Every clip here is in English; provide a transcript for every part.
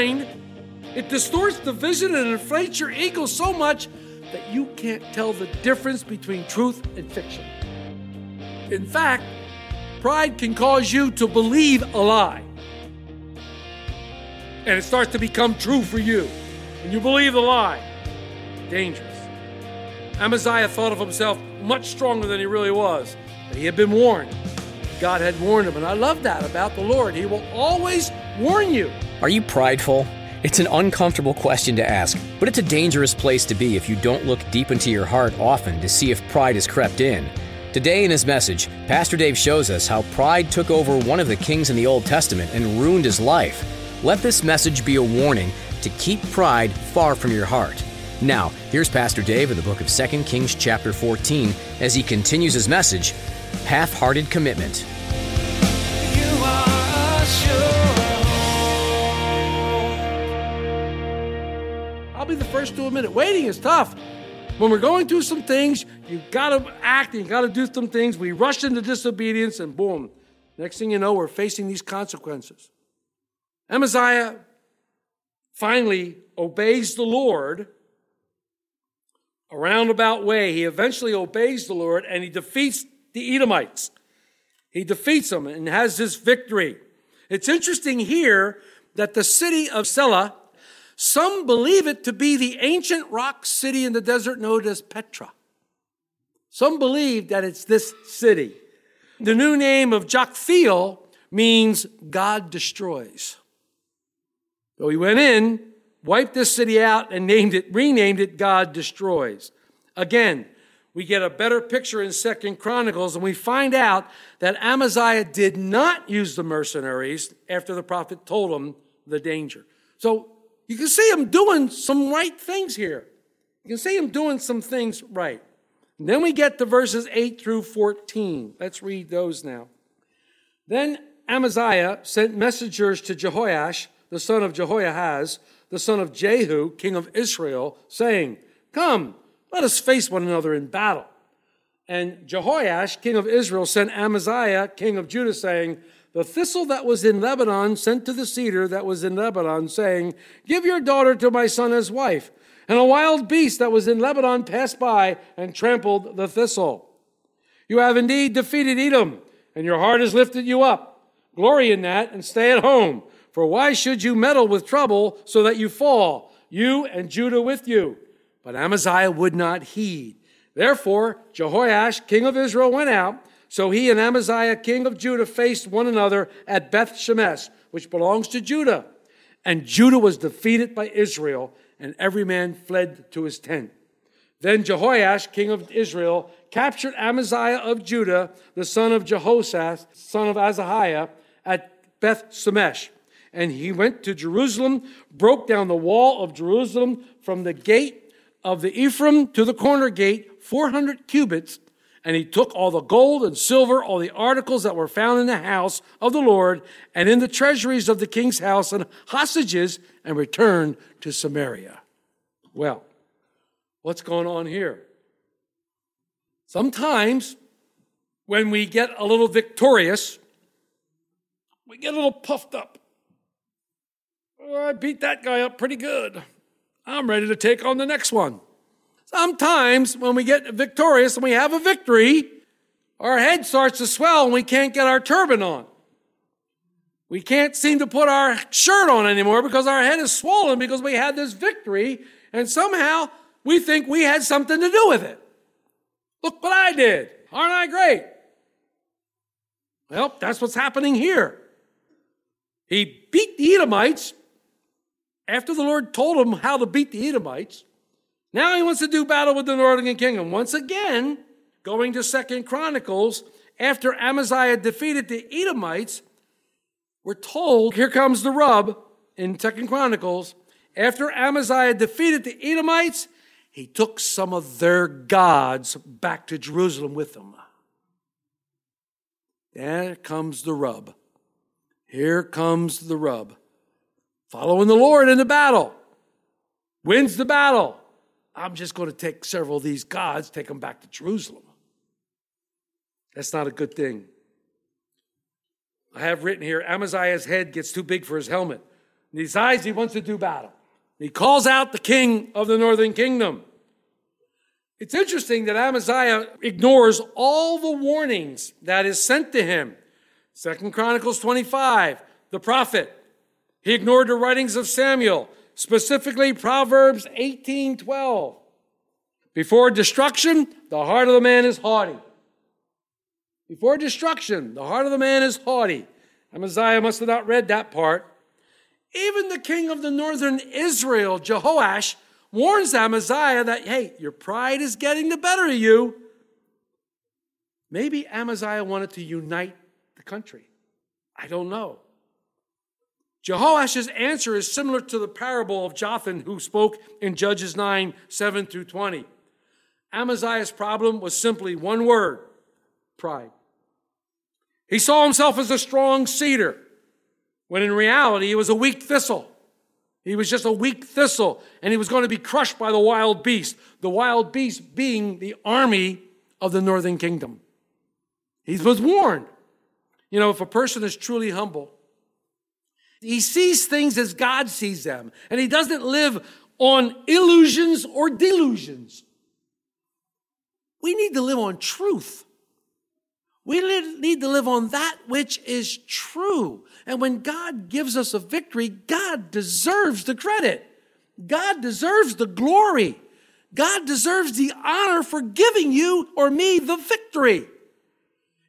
Mind. It distorts the vision and inflates your ego so much that you can't tell the difference between truth and fiction. In fact, pride can cause you to believe a lie. And it starts to become true for you. And you believe the lie. Dangerous. Amaziah thought of himself much stronger than he really was. But he had been warned. God had warned him. And I love that about the Lord. He will always warn you. Are you prideful? It's an uncomfortable question to ask, but it's a dangerous place to be if you don't look deep into your heart often to see if pride has crept in. Today, in his message, Pastor Dave shows us how pride took over one of the kings in the Old Testament and ruined his life. Let this message be a warning to keep pride far from your heart. Now, here's Pastor Dave in the book of 2 Kings, chapter 14, as he continues his message Half Hearted Commitment. I'll be the first to admit it. Waiting is tough. When we're going through some things, you gotta act and you gotta do some things. We rush into disobedience and boom. Next thing you know, we're facing these consequences. Amaziah finally obeys the Lord a roundabout way. He eventually obeys the Lord and he defeats the Edomites. He defeats them and has this victory. It's interesting here that the city of Selah, some believe it to be the ancient rock city in the desert known as Petra. Some believe that it's this city. The new name of Joktheel means God destroys. So he went in, wiped this city out, and named it, renamed it God Destroys. Again, we get a better picture in Second Chronicles, and we find out that Amaziah did not use the mercenaries after the prophet told him the danger. So you can see him doing some right things here. You can see him doing some things right. And then we get to verses 8 through 14. Let's read those now. Then Amaziah sent messengers to Jehoash, the son of Jehoahaz, the son of Jehu, king of Israel, saying, Come, let us face one another in battle. And Jehoash, king of Israel, sent Amaziah, king of Judah, saying, The thistle that was in Lebanon sent to the cedar that was in Lebanon, saying, Give your daughter to my son as wife. And a wild beast that was in Lebanon passed by and trampled the thistle. You have indeed defeated Edom, and your heart has lifted you up. Glory in that and stay at home. For why should you meddle with trouble so that you fall, you and Judah with you? But Amaziah would not heed. Therefore, Jehoash, king of Israel, went out. So he and Amaziah, king of Judah, faced one another at Beth Shemesh, which belongs to Judah. And Judah was defeated by Israel, and every man fled to his tent. Then Jehoash, king of Israel, captured Amaziah of Judah, the son of Jehoshaphat, son of Ahaziah, at Beth Shemesh. And he went to Jerusalem, broke down the wall of Jerusalem from the gate of the Ephraim to the corner gate, 400 cubits. And he took all the gold and silver, all the articles that were found in the house of the Lord and in the treasuries of the king's house and hostages and returned to Samaria. Well, what's going on here? Sometimes when we get a little victorious, we get a little puffed up. Oh, I beat that guy up pretty good. I'm ready to take on the next one. Sometimes when we get victorious and we have a victory, our head starts to swell and we can't get our turban on. We can't seem to put our shirt on anymore because our head is swollen because we had this victory and somehow we think we had something to do with it. Look what I did. Aren't I great? Well, that's what's happening here. He beat the Edomites after the Lord told him how to beat the Edomites. Now he wants to do battle with the northern kingdom. Once again, Going to Second Chronicles, after Amaziah defeated the Edomites, we're told, here comes the rub in Second Chronicles. After Amaziah defeated the Edomites, he took some of their gods back to Jerusalem with him. There comes the rub. Here comes the rub. Following the Lord in the battle. Wins the battle. I'm just going to take several of these gods, take them back to Jerusalem. That's not a good thing. I have written here Amaziah's head gets too big for his helmet. And he decides he wants to do battle. He calls out the king of the northern kingdom. It's interesting that Amaziah ignores all the warnings that is sent to him. Second Chronicles 25, the prophet. He ignored the writings of Samuel, specifically Proverbs 18, 12. Before destruction, the heart of the man is haughty. Before destruction, the heart of the man is haughty. Amaziah must have not read that part. Even the king of the northern Israel, Jehoash, warns Amaziah that, hey, your pride is getting the better of you. Maybe Amaziah wanted to unite the country. I don't know. Jehoash's answer is similar to the parable of Jotham, who spoke in Judges 9 7 through 20. Amaziah's problem was simply one word pride. He saw himself as a strong cedar, when in reality he was a weak thistle. He was just a weak thistle, and he was going to be crushed by the wild beast, the wild beast being the army of the northern kingdom. He was warned. You know, if a person is truly humble, he sees things as God sees them, and he doesn't live on illusions or delusions. We need to live on truth. We need to live on that which is true. And when God gives us a victory, God deserves the credit. God deserves the glory. God deserves the honor for giving you or me the victory.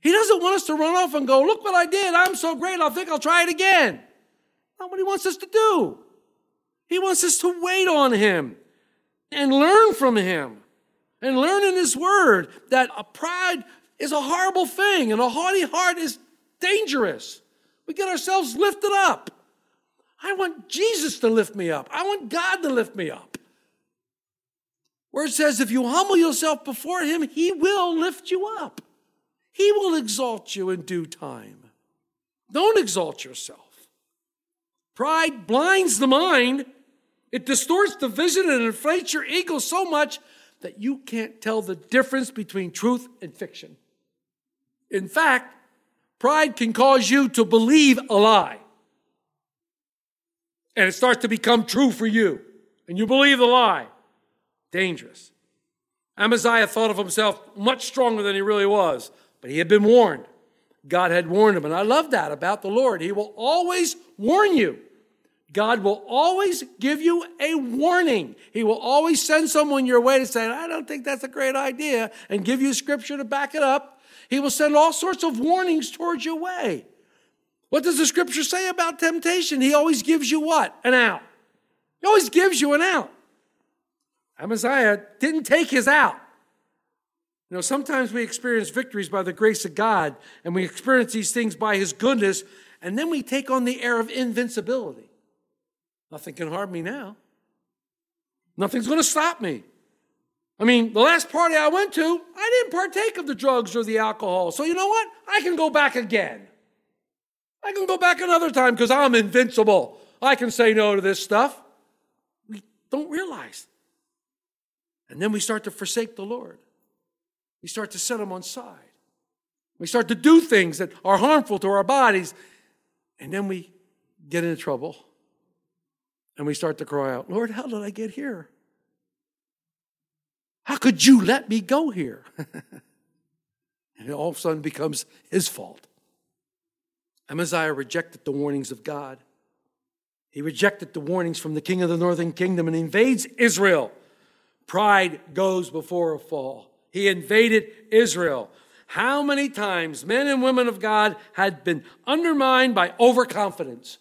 He doesn't want us to run off and go, look what I did. I'm so great. I think I'll try it again. Not what he wants us to do. He wants us to wait on him and learn from him and learn in his word that a pride is a horrible thing, and a haughty heart is dangerous. We get ourselves lifted up. I want Jesus to lift me up. I want God to lift me up. Where it says, if you humble yourself before Him, He will lift you up. He will exalt you in due time. Don't exalt yourself. Pride blinds the mind, it distorts the vision and inflates your ego so much that you can't tell the difference between truth and fiction. In fact, pride can cause you to believe a lie. And it starts to become true for you. And you believe the lie. Dangerous. Amaziah thought of himself much stronger than he really was, but he had been warned. God had warned him. And I love that about the Lord. He will always warn you. God will always give you a warning. He will always send someone your way to say, I don't think that's a great idea, and give you scripture to back it up. He will send all sorts of warnings towards your way. What does the scripture say about temptation? He always gives you what? An out. He always gives you an out. Amaziah didn't take his out. You know, sometimes we experience victories by the grace of God, and we experience these things by his goodness, and then we take on the air of invincibility. Nothing can harm me now. Nothing's going to stop me. I mean, the last party I went to, I didn't partake of the drugs or the alcohol. So you know what? I can go back again. I can go back another time because I'm invincible. I can say no to this stuff. We don't realize. And then we start to forsake the Lord. We start to set them on side. We start to do things that are harmful to our bodies. And then we get into trouble. And we start to cry out, Lord, how did I get here? How could you let me go here? and it all of a sudden becomes his fault. Amaziah rejected the warnings of God. He rejected the warnings from the king of the northern kingdom and invades Israel. Pride goes before a fall. He invaded Israel. How many times men and women of God had been undermined by overconfidence,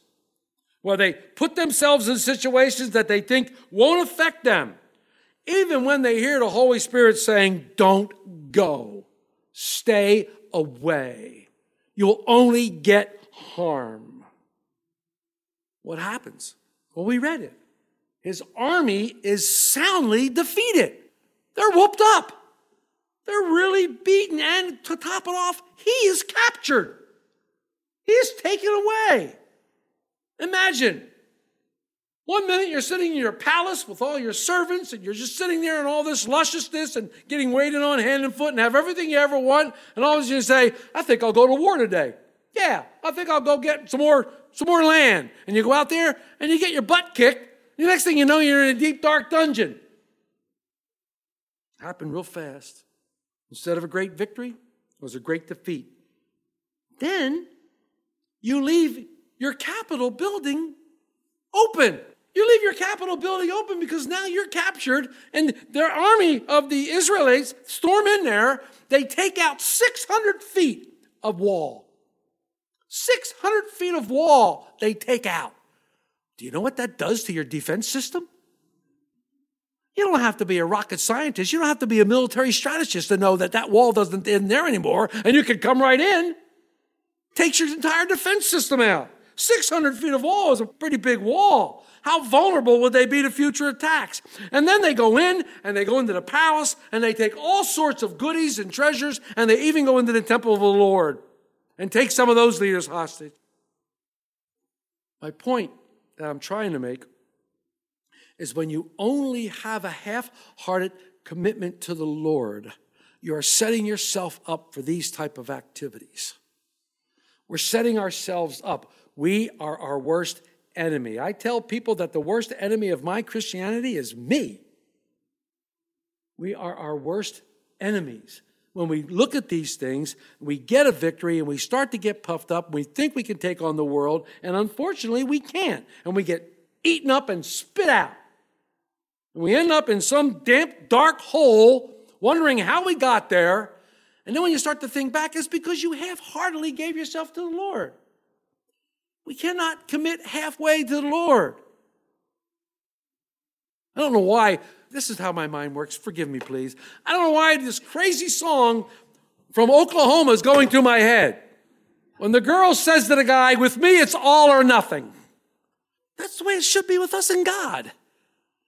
where they put themselves in situations that they think won't affect them even when they hear the Holy Spirit saying, Don't go. Stay away. You'll only get harm. What happens? Well, we read it. His army is soundly defeated. They're whooped up. They're really beaten. And to top it off, he is captured. He is taken away. Imagine one minute you're sitting in your palace with all your servants and you're just sitting there in all this lusciousness and getting waited on hand and foot and have everything you ever want. And all of a sudden you say, I think I'll go to war today. Yeah, I think I'll go get some more, some more land. And you go out there and you get your butt kicked. The next thing you know, you're in a deep, dark dungeon. Happened real fast. Instead of a great victory, it was a great defeat. Then you leave your Capitol building open. You leave your Capitol building open because now you're captured, and their army of the Israelites storm in there. They take out 600 feet of wall. 600 feet of wall they take out. Do you know what that does to your defense system? You don't have to be a rocket scientist. You don't have to be a military strategist to know that that wall doesn't end there anymore and you can come right in. Takes your entire defense system out. 600 feet of wall is a pretty big wall. How vulnerable would they be to future attacks? And then they go in and they go into the palace and they take all sorts of goodies and treasures and they even go into the temple of the Lord and take some of those leaders hostage. My point that I'm trying to make is when you only have a half hearted commitment to the Lord, you are setting yourself up for these type of activities. We're setting ourselves up. We are our worst enemy. I tell people that the worst enemy of my Christianity is me. We are our worst enemies. When we look at these things, we get a victory and we start to get puffed up. We think we can take on the world, and unfortunately, we can't. And we get eaten up and spit out. And we end up in some damp, dark hole, wondering how we got there. And then when you start to think back, it's because you half heartedly gave yourself to the Lord. We cannot commit halfway to the Lord. I don't know why. This is how my mind works. Forgive me, please. I don't know why this crazy song from Oklahoma is going through my head. When the girl says to the guy, with me, it's all or nothing. That's the way it should be with us and God.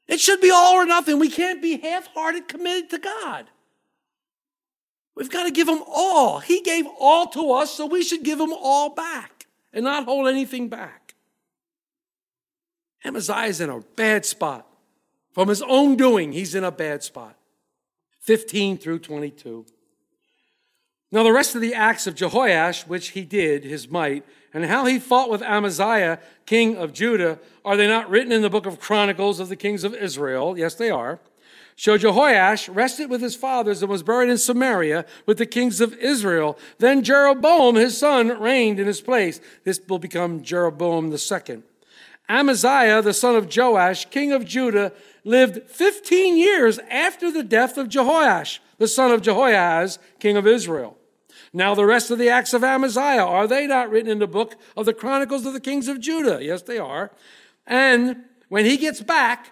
It should be all or nothing. We can't be half hearted committed to God. We've got to give Him all. He gave all to us, so we should give Him all back and not hold anything back. Amaziah's in a bad spot. From his own doing, he's in a bad spot. 15 through 22. Now, the rest of the acts of Jehoash, which he did, his might, and how he fought with Amaziah, king of Judah, are they not written in the book of Chronicles of the kings of Israel? Yes, they are. So Jehoash rested with his fathers and was buried in Samaria with the kings of Israel. Then Jeroboam, his son, reigned in his place. This will become Jeroboam the second. Amaziah, the son of Joash, king of Judah, lived 15 years after the death of Jehoash, the son of Jehoahaz, king of Israel. Now, the rest of the acts of Amaziah, are they not written in the book of the Chronicles of the Kings of Judah? Yes, they are. And when he gets back,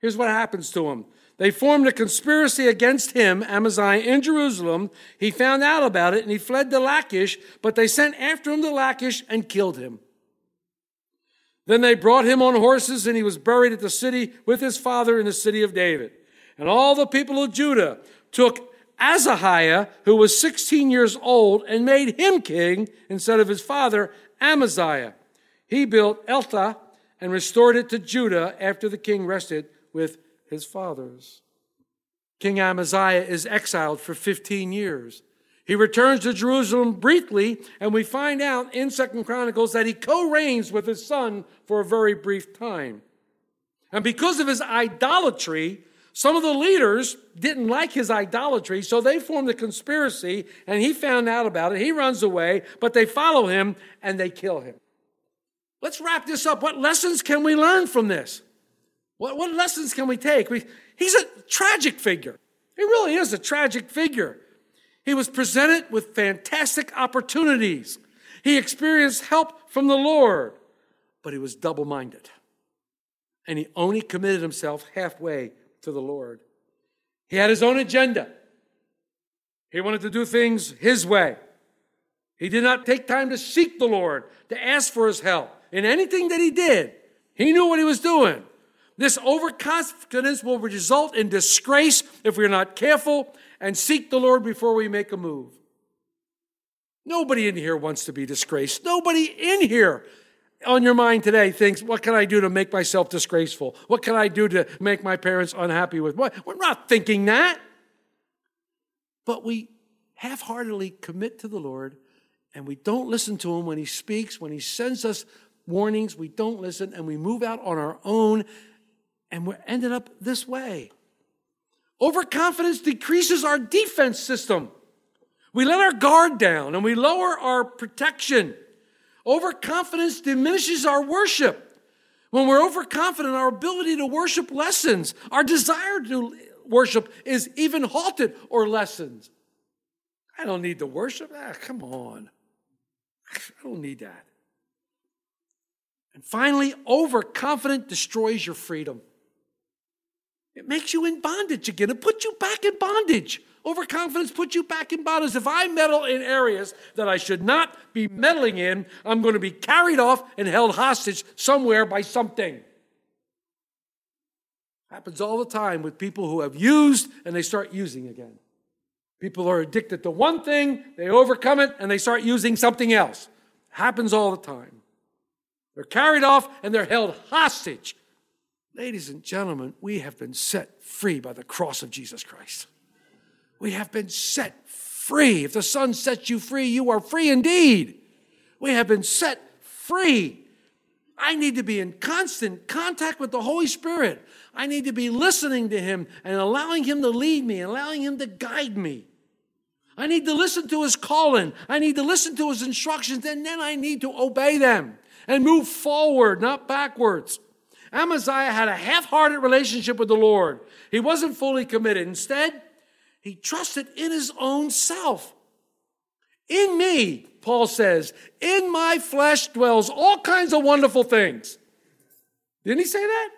here's what happens to him. They formed a conspiracy against him, Amaziah, in Jerusalem. He found out about it and he fled to Lachish, but they sent after him to Lachish and killed him. Then they brought him on horses and he was buried at the city with his father in the city of David. And all the people of Judah took Azariah, who was 16 years old, and made him king instead of his father, Amaziah. He built Elatah and restored it to Judah after the king rested with his fathers. King Amaziah is exiled for 15 years. He returns to Jerusalem briefly, and we find out in Second Chronicles that he co-reigns with his son for a very brief time. And because of his idolatry, some of the leaders didn't like his idolatry, so they formed a conspiracy, and he found out about it. He runs away, but they follow him and they kill him. Let's wrap this up. What lessons can we learn from this? What, what lessons can we take? We, he's a tragic figure. He really is a tragic figure. He was presented with fantastic opportunities. He experienced help from the Lord, but he was double minded. And he only committed himself halfway to the Lord. He had his own agenda. He wanted to do things his way. He did not take time to seek the Lord, to ask for his help. In anything that he did, he knew what he was doing. This overconfidence will result in disgrace if we're not careful and seek the Lord before we make a move. Nobody in here wants to be disgraced. Nobody in here on your mind today thinks, what can I do to make myself disgraceful? What can I do to make my parents unhappy with? What? We're not thinking that. But we half heartedly commit to the Lord and we don't listen to him when he speaks, when he sends us warnings, we don't listen and we move out on our own and we're ended up this way. Overconfidence decreases our defense system. We let our guard down and we lower our protection. Overconfidence diminishes our worship. When we're overconfident, our ability to worship lessens. Our desire to worship is even halted or lessens. I don't need to worship. Ah, come on. I don't need that. And finally, overconfident destroys your freedom. It makes you in bondage again. It puts you back in bondage. Overconfidence puts you back in bondage. If I meddle in areas that I should not be meddling in, I'm going to be carried off and held hostage somewhere by something. Happens all the time with people who have used and they start using again. People are addicted to one thing, they overcome it, and they start using something else. Happens all the time. They're carried off and they're held hostage. Ladies and gentlemen, we have been set free by the cross of Jesus Christ. We have been set free. If the Son sets you free, you are free indeed. We have been set free. I need to be in constant contact with the Holy Spirit. I need to be listening to Him and allowing Him to lead me, allowing Him to guide me. I need to listen to His calling. I need to listen to His instructions, and then I need to obey them and move forward, not backwards. Amaziah had a half hearted relationship with the Lord. He wasn't fully committed. Instead, he trusted in his own self. In me, Paul says, in my flesh dwells all kinds of wonderful things. Didn't he say that?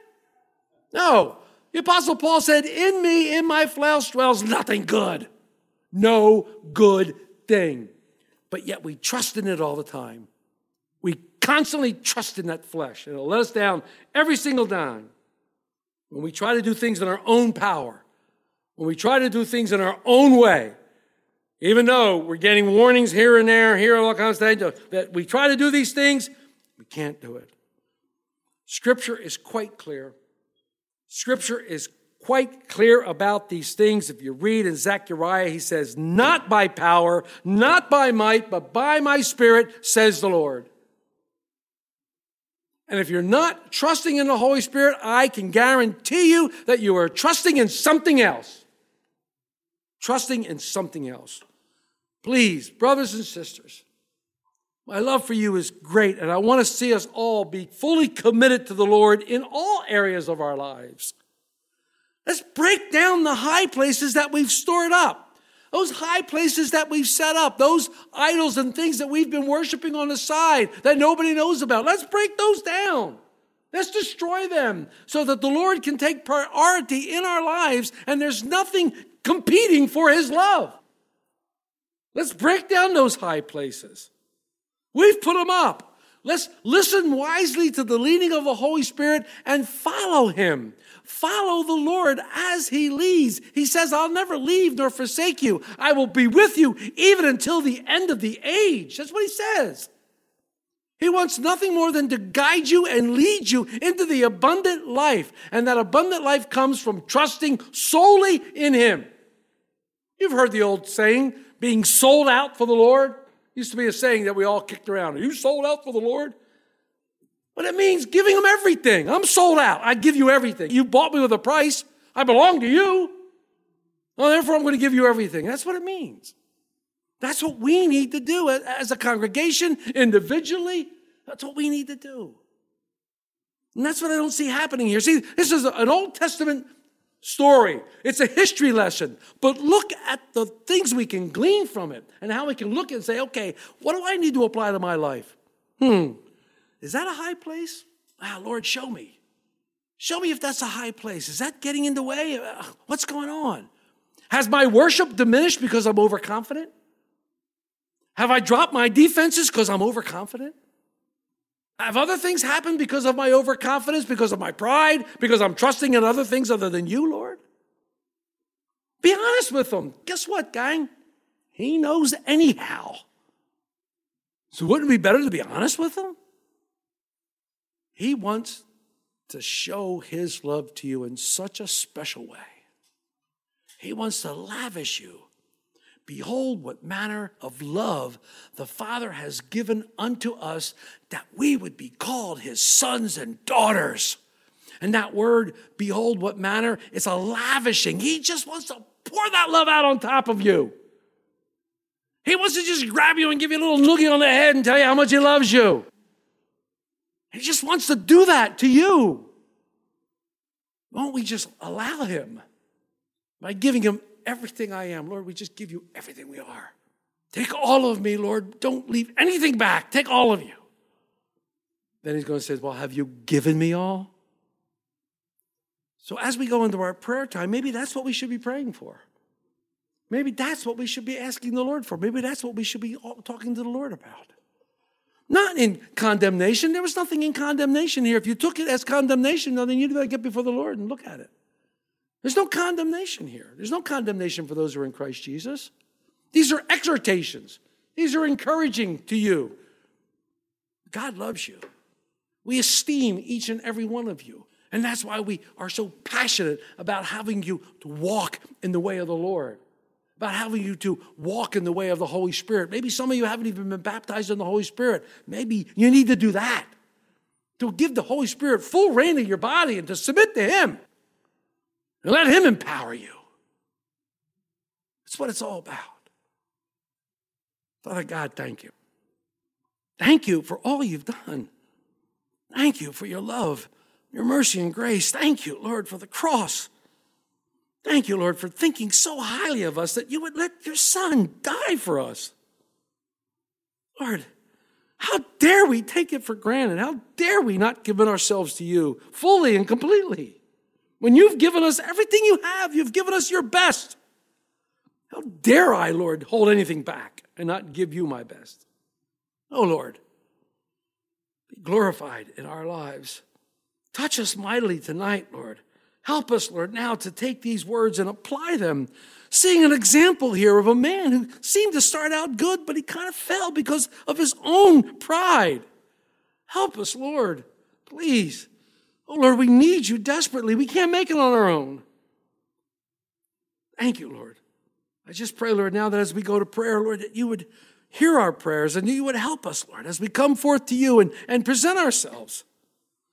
No. The Apostle Paul said, In me, in my flesh dwells nothing good. No good thing. But yet we trust in it all the time. We constantly trust in that flesh, and it'll let us down every single time. When we try to do things in our own power, when we try to do things in our own way, even though we're getting warnings here and there, here all kinds of things, that we try to do these things, we can't do it. Scripture is quite clear. Scripture is quite clear about these things. If you read in Zechariah, he says, Not by power, not by might, but by my spirit, says the Lord. And if you're not trusting in the Holy Spirit, I can guarantee you that you are trusting in something else. Trusting in something else. Please, brothers and sisters, my love for you is great, and I want to see us all be fully committed to the Lord in all areas of our lives. Let's break down the high places that we've stored up. Those high places that we've set up, those idols and things that we've been worshiping on the side that nobody knows about. Let's break those down. Let's destroy them so that the Lord can take priority in our lives and there's nothing competing for His love. Let's break down those high places. We've put them up. Let's listen wisely to the leading of the Holy Spirit and follow Him. Follow the Lord as He leads. He says, I'll never leave nor forsake you. I will be with you even until the end of the age. That's what He says. He wants nothing more than to guide you and lead you into the abundant life. And that abundant life comes from trusting solely in Him. You've heard the old saying, being sold out for the Lord. Used to be a saying that we all kicked around. Are you sold out for the Lord? But it means giving him everything. I'm sold out. I give you everything. You bought me with a price. I belong to you. Well, therefore, I'm going to give you everything. That's what it means. That's what we need to do as a congregation, individually. That's what we need to do. And that's what I don't see happening here. See, this is an Old Testament story. It's a history lesson. But look at the things we can glean from it and how we can look and say, okay, what do I need to apply to my life? Hmm, is that a high place? Ah, Lord, show me. Show me if that's a high place. Is that getting in the way? Uh, What's going on? Has my worship diminished because I'm overconfident? Have I dropped my defenses because I'm overconfident? Have other things happened because of my overconfidence, because of my pride, because I'm trusting in other things other than you, Lord? Be honest with him. Guess what, gang? He knows anyhow. So wouldn't it be better to be honest with him? He wants to show his love to you in such a special way. He wants to lavish you. Behold, what manner of love the Father has given unto us that we would be called his sons and daughters. And that word, behold, what manner, it's a lavishing. He just wants to pour that love out on top of you. He wants to just grab you and give you a little noogie on the head and tell you how much he loves you. He just wants to do that to you. Won't we just allow him by giving him everything I am? Lord, we just give you everything we are. Take all of me, Lord. Don't leave anything back. Take all of you. Then he's going to say, Well, have you given me all? So as we go into our prayer time, maybe that's what we should be praying for. Maybe that's what we should be asking the Lord for. Maybe that's what we should be talking to the Lord about. Not in condemnation. There was nothing in condemnation here. If you took it as condemnation, then you'd better get before the Lord and look at it. There's no condemnation here. There's no condemnation for those who are in Christ Jesus. These are exhortations. These are encouraging to you. God loves you. We esteem each and every one of you. And that's why we are so passionate about having you to walk in the way of the Lord, about having you to walk in the way of the Holy Spirit. Maybe some of you haven't even been baptized in the Holy Spirit. Maybe you need to do that, to give the Holy Spirit full reign of your body and to submit to Him and let Him empower you. That's what it's all about. Father God, thank you. Thank you for all you've done. Thank you for your love your mercy and grace. Thank you, Lord, for the cross. Thank you, Lord, for thinking so highly of us that you would let your son die for us. Lord, how dare we take it for granted? How dare we not give ourselves to you fully and completely? When you've given us everything you have, you've given us your best. How dare I, Lord, hold anything back and not give you my best? Oh, Lord, be glorified in our lives. Touch us mightily tonight, Lord. Help us, Lord, now to take these words and apply them. Seeing an example here of a man who seemed to start out good, but he kind of fell because of his own pride. Help us, Lord, please. Oh, Lord, we need you desperately. We can't make it on our own. Thank you, Lord. I just pray, Lord, now that as we go to prayer, Lord, that you would hear our prayers and you would help us, Lord, as we come forth to you and, and present ourselves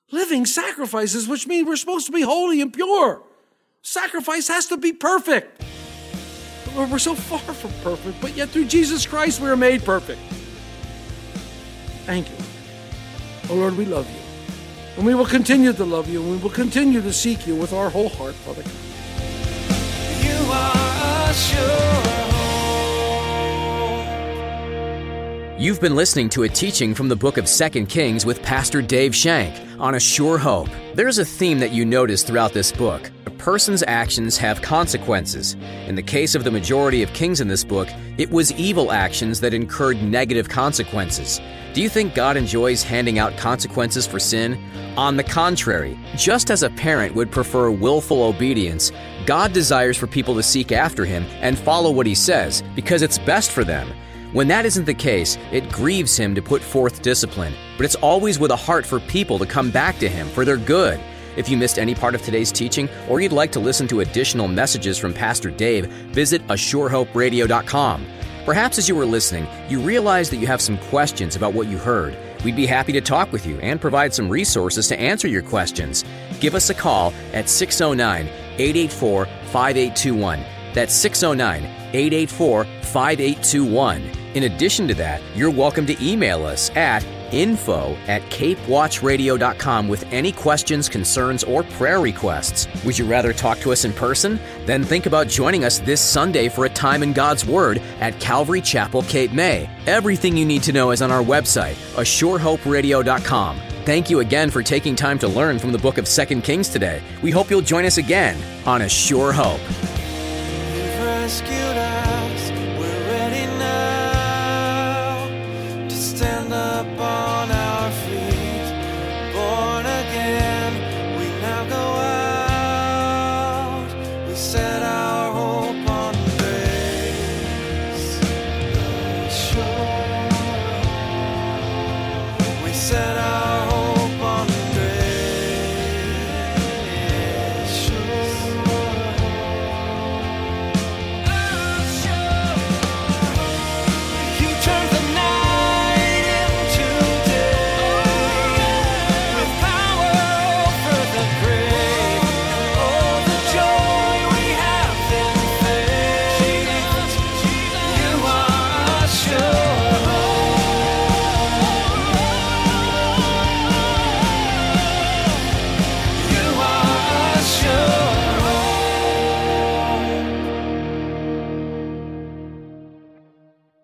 living sacrifices, which means we're supposed to be holy and pure. Sacrifice has to be perfect. But Lord, we're so far from perfect, but yet through Jesus Christ we are made perfect. Thank you. Oh Lord, we love you. And we will continue to love you, and we will continue to seek you with our whole heart, Father God. You are a sure You've been listening to a teaching from the book of 2 Kings with Pastor Dave Shank on A Sure Hope. There's a theme that you notice throughout this book. A person's actions have consequences. In the case of the majority of kings in this book, it was evil actions that incurred negative consequences. Do you think God enjoys handing out consequences for sin? On the contrary, just as a parent would prefer willful obedience, God desires for people to seek after Him and follow what He says because it's best for them. When that isn't the case, it grieves him to put forth discipline, but it's always with a heart for people to come back to him for their good. If you missed any part of today's teaching, or you'd like to listen to additional messages from Pastor Dave, visit ASureHopeRadio.com. Perhaps as you were listening, you realized that you have some questions about what you heard. We'd be happy to talk with you and provide some resources to answer your questions. Give us a call at 609 884 5821. That's 609 884 5821. In addition to that, you're welcome to email us at info at capewatchradio.com with any questions, concerns, or prayer requests. Would you rather talk to us in person? Then think about joining us this Sunday for a time in God's Word at Calvary Chapel, Cape May. Everything you need to know is on our website, ASureHopeRadio.com. Thank you again for taking time to learn from the book of 2 Kings today. We hope you'll join us again on A Sure Hope. Heard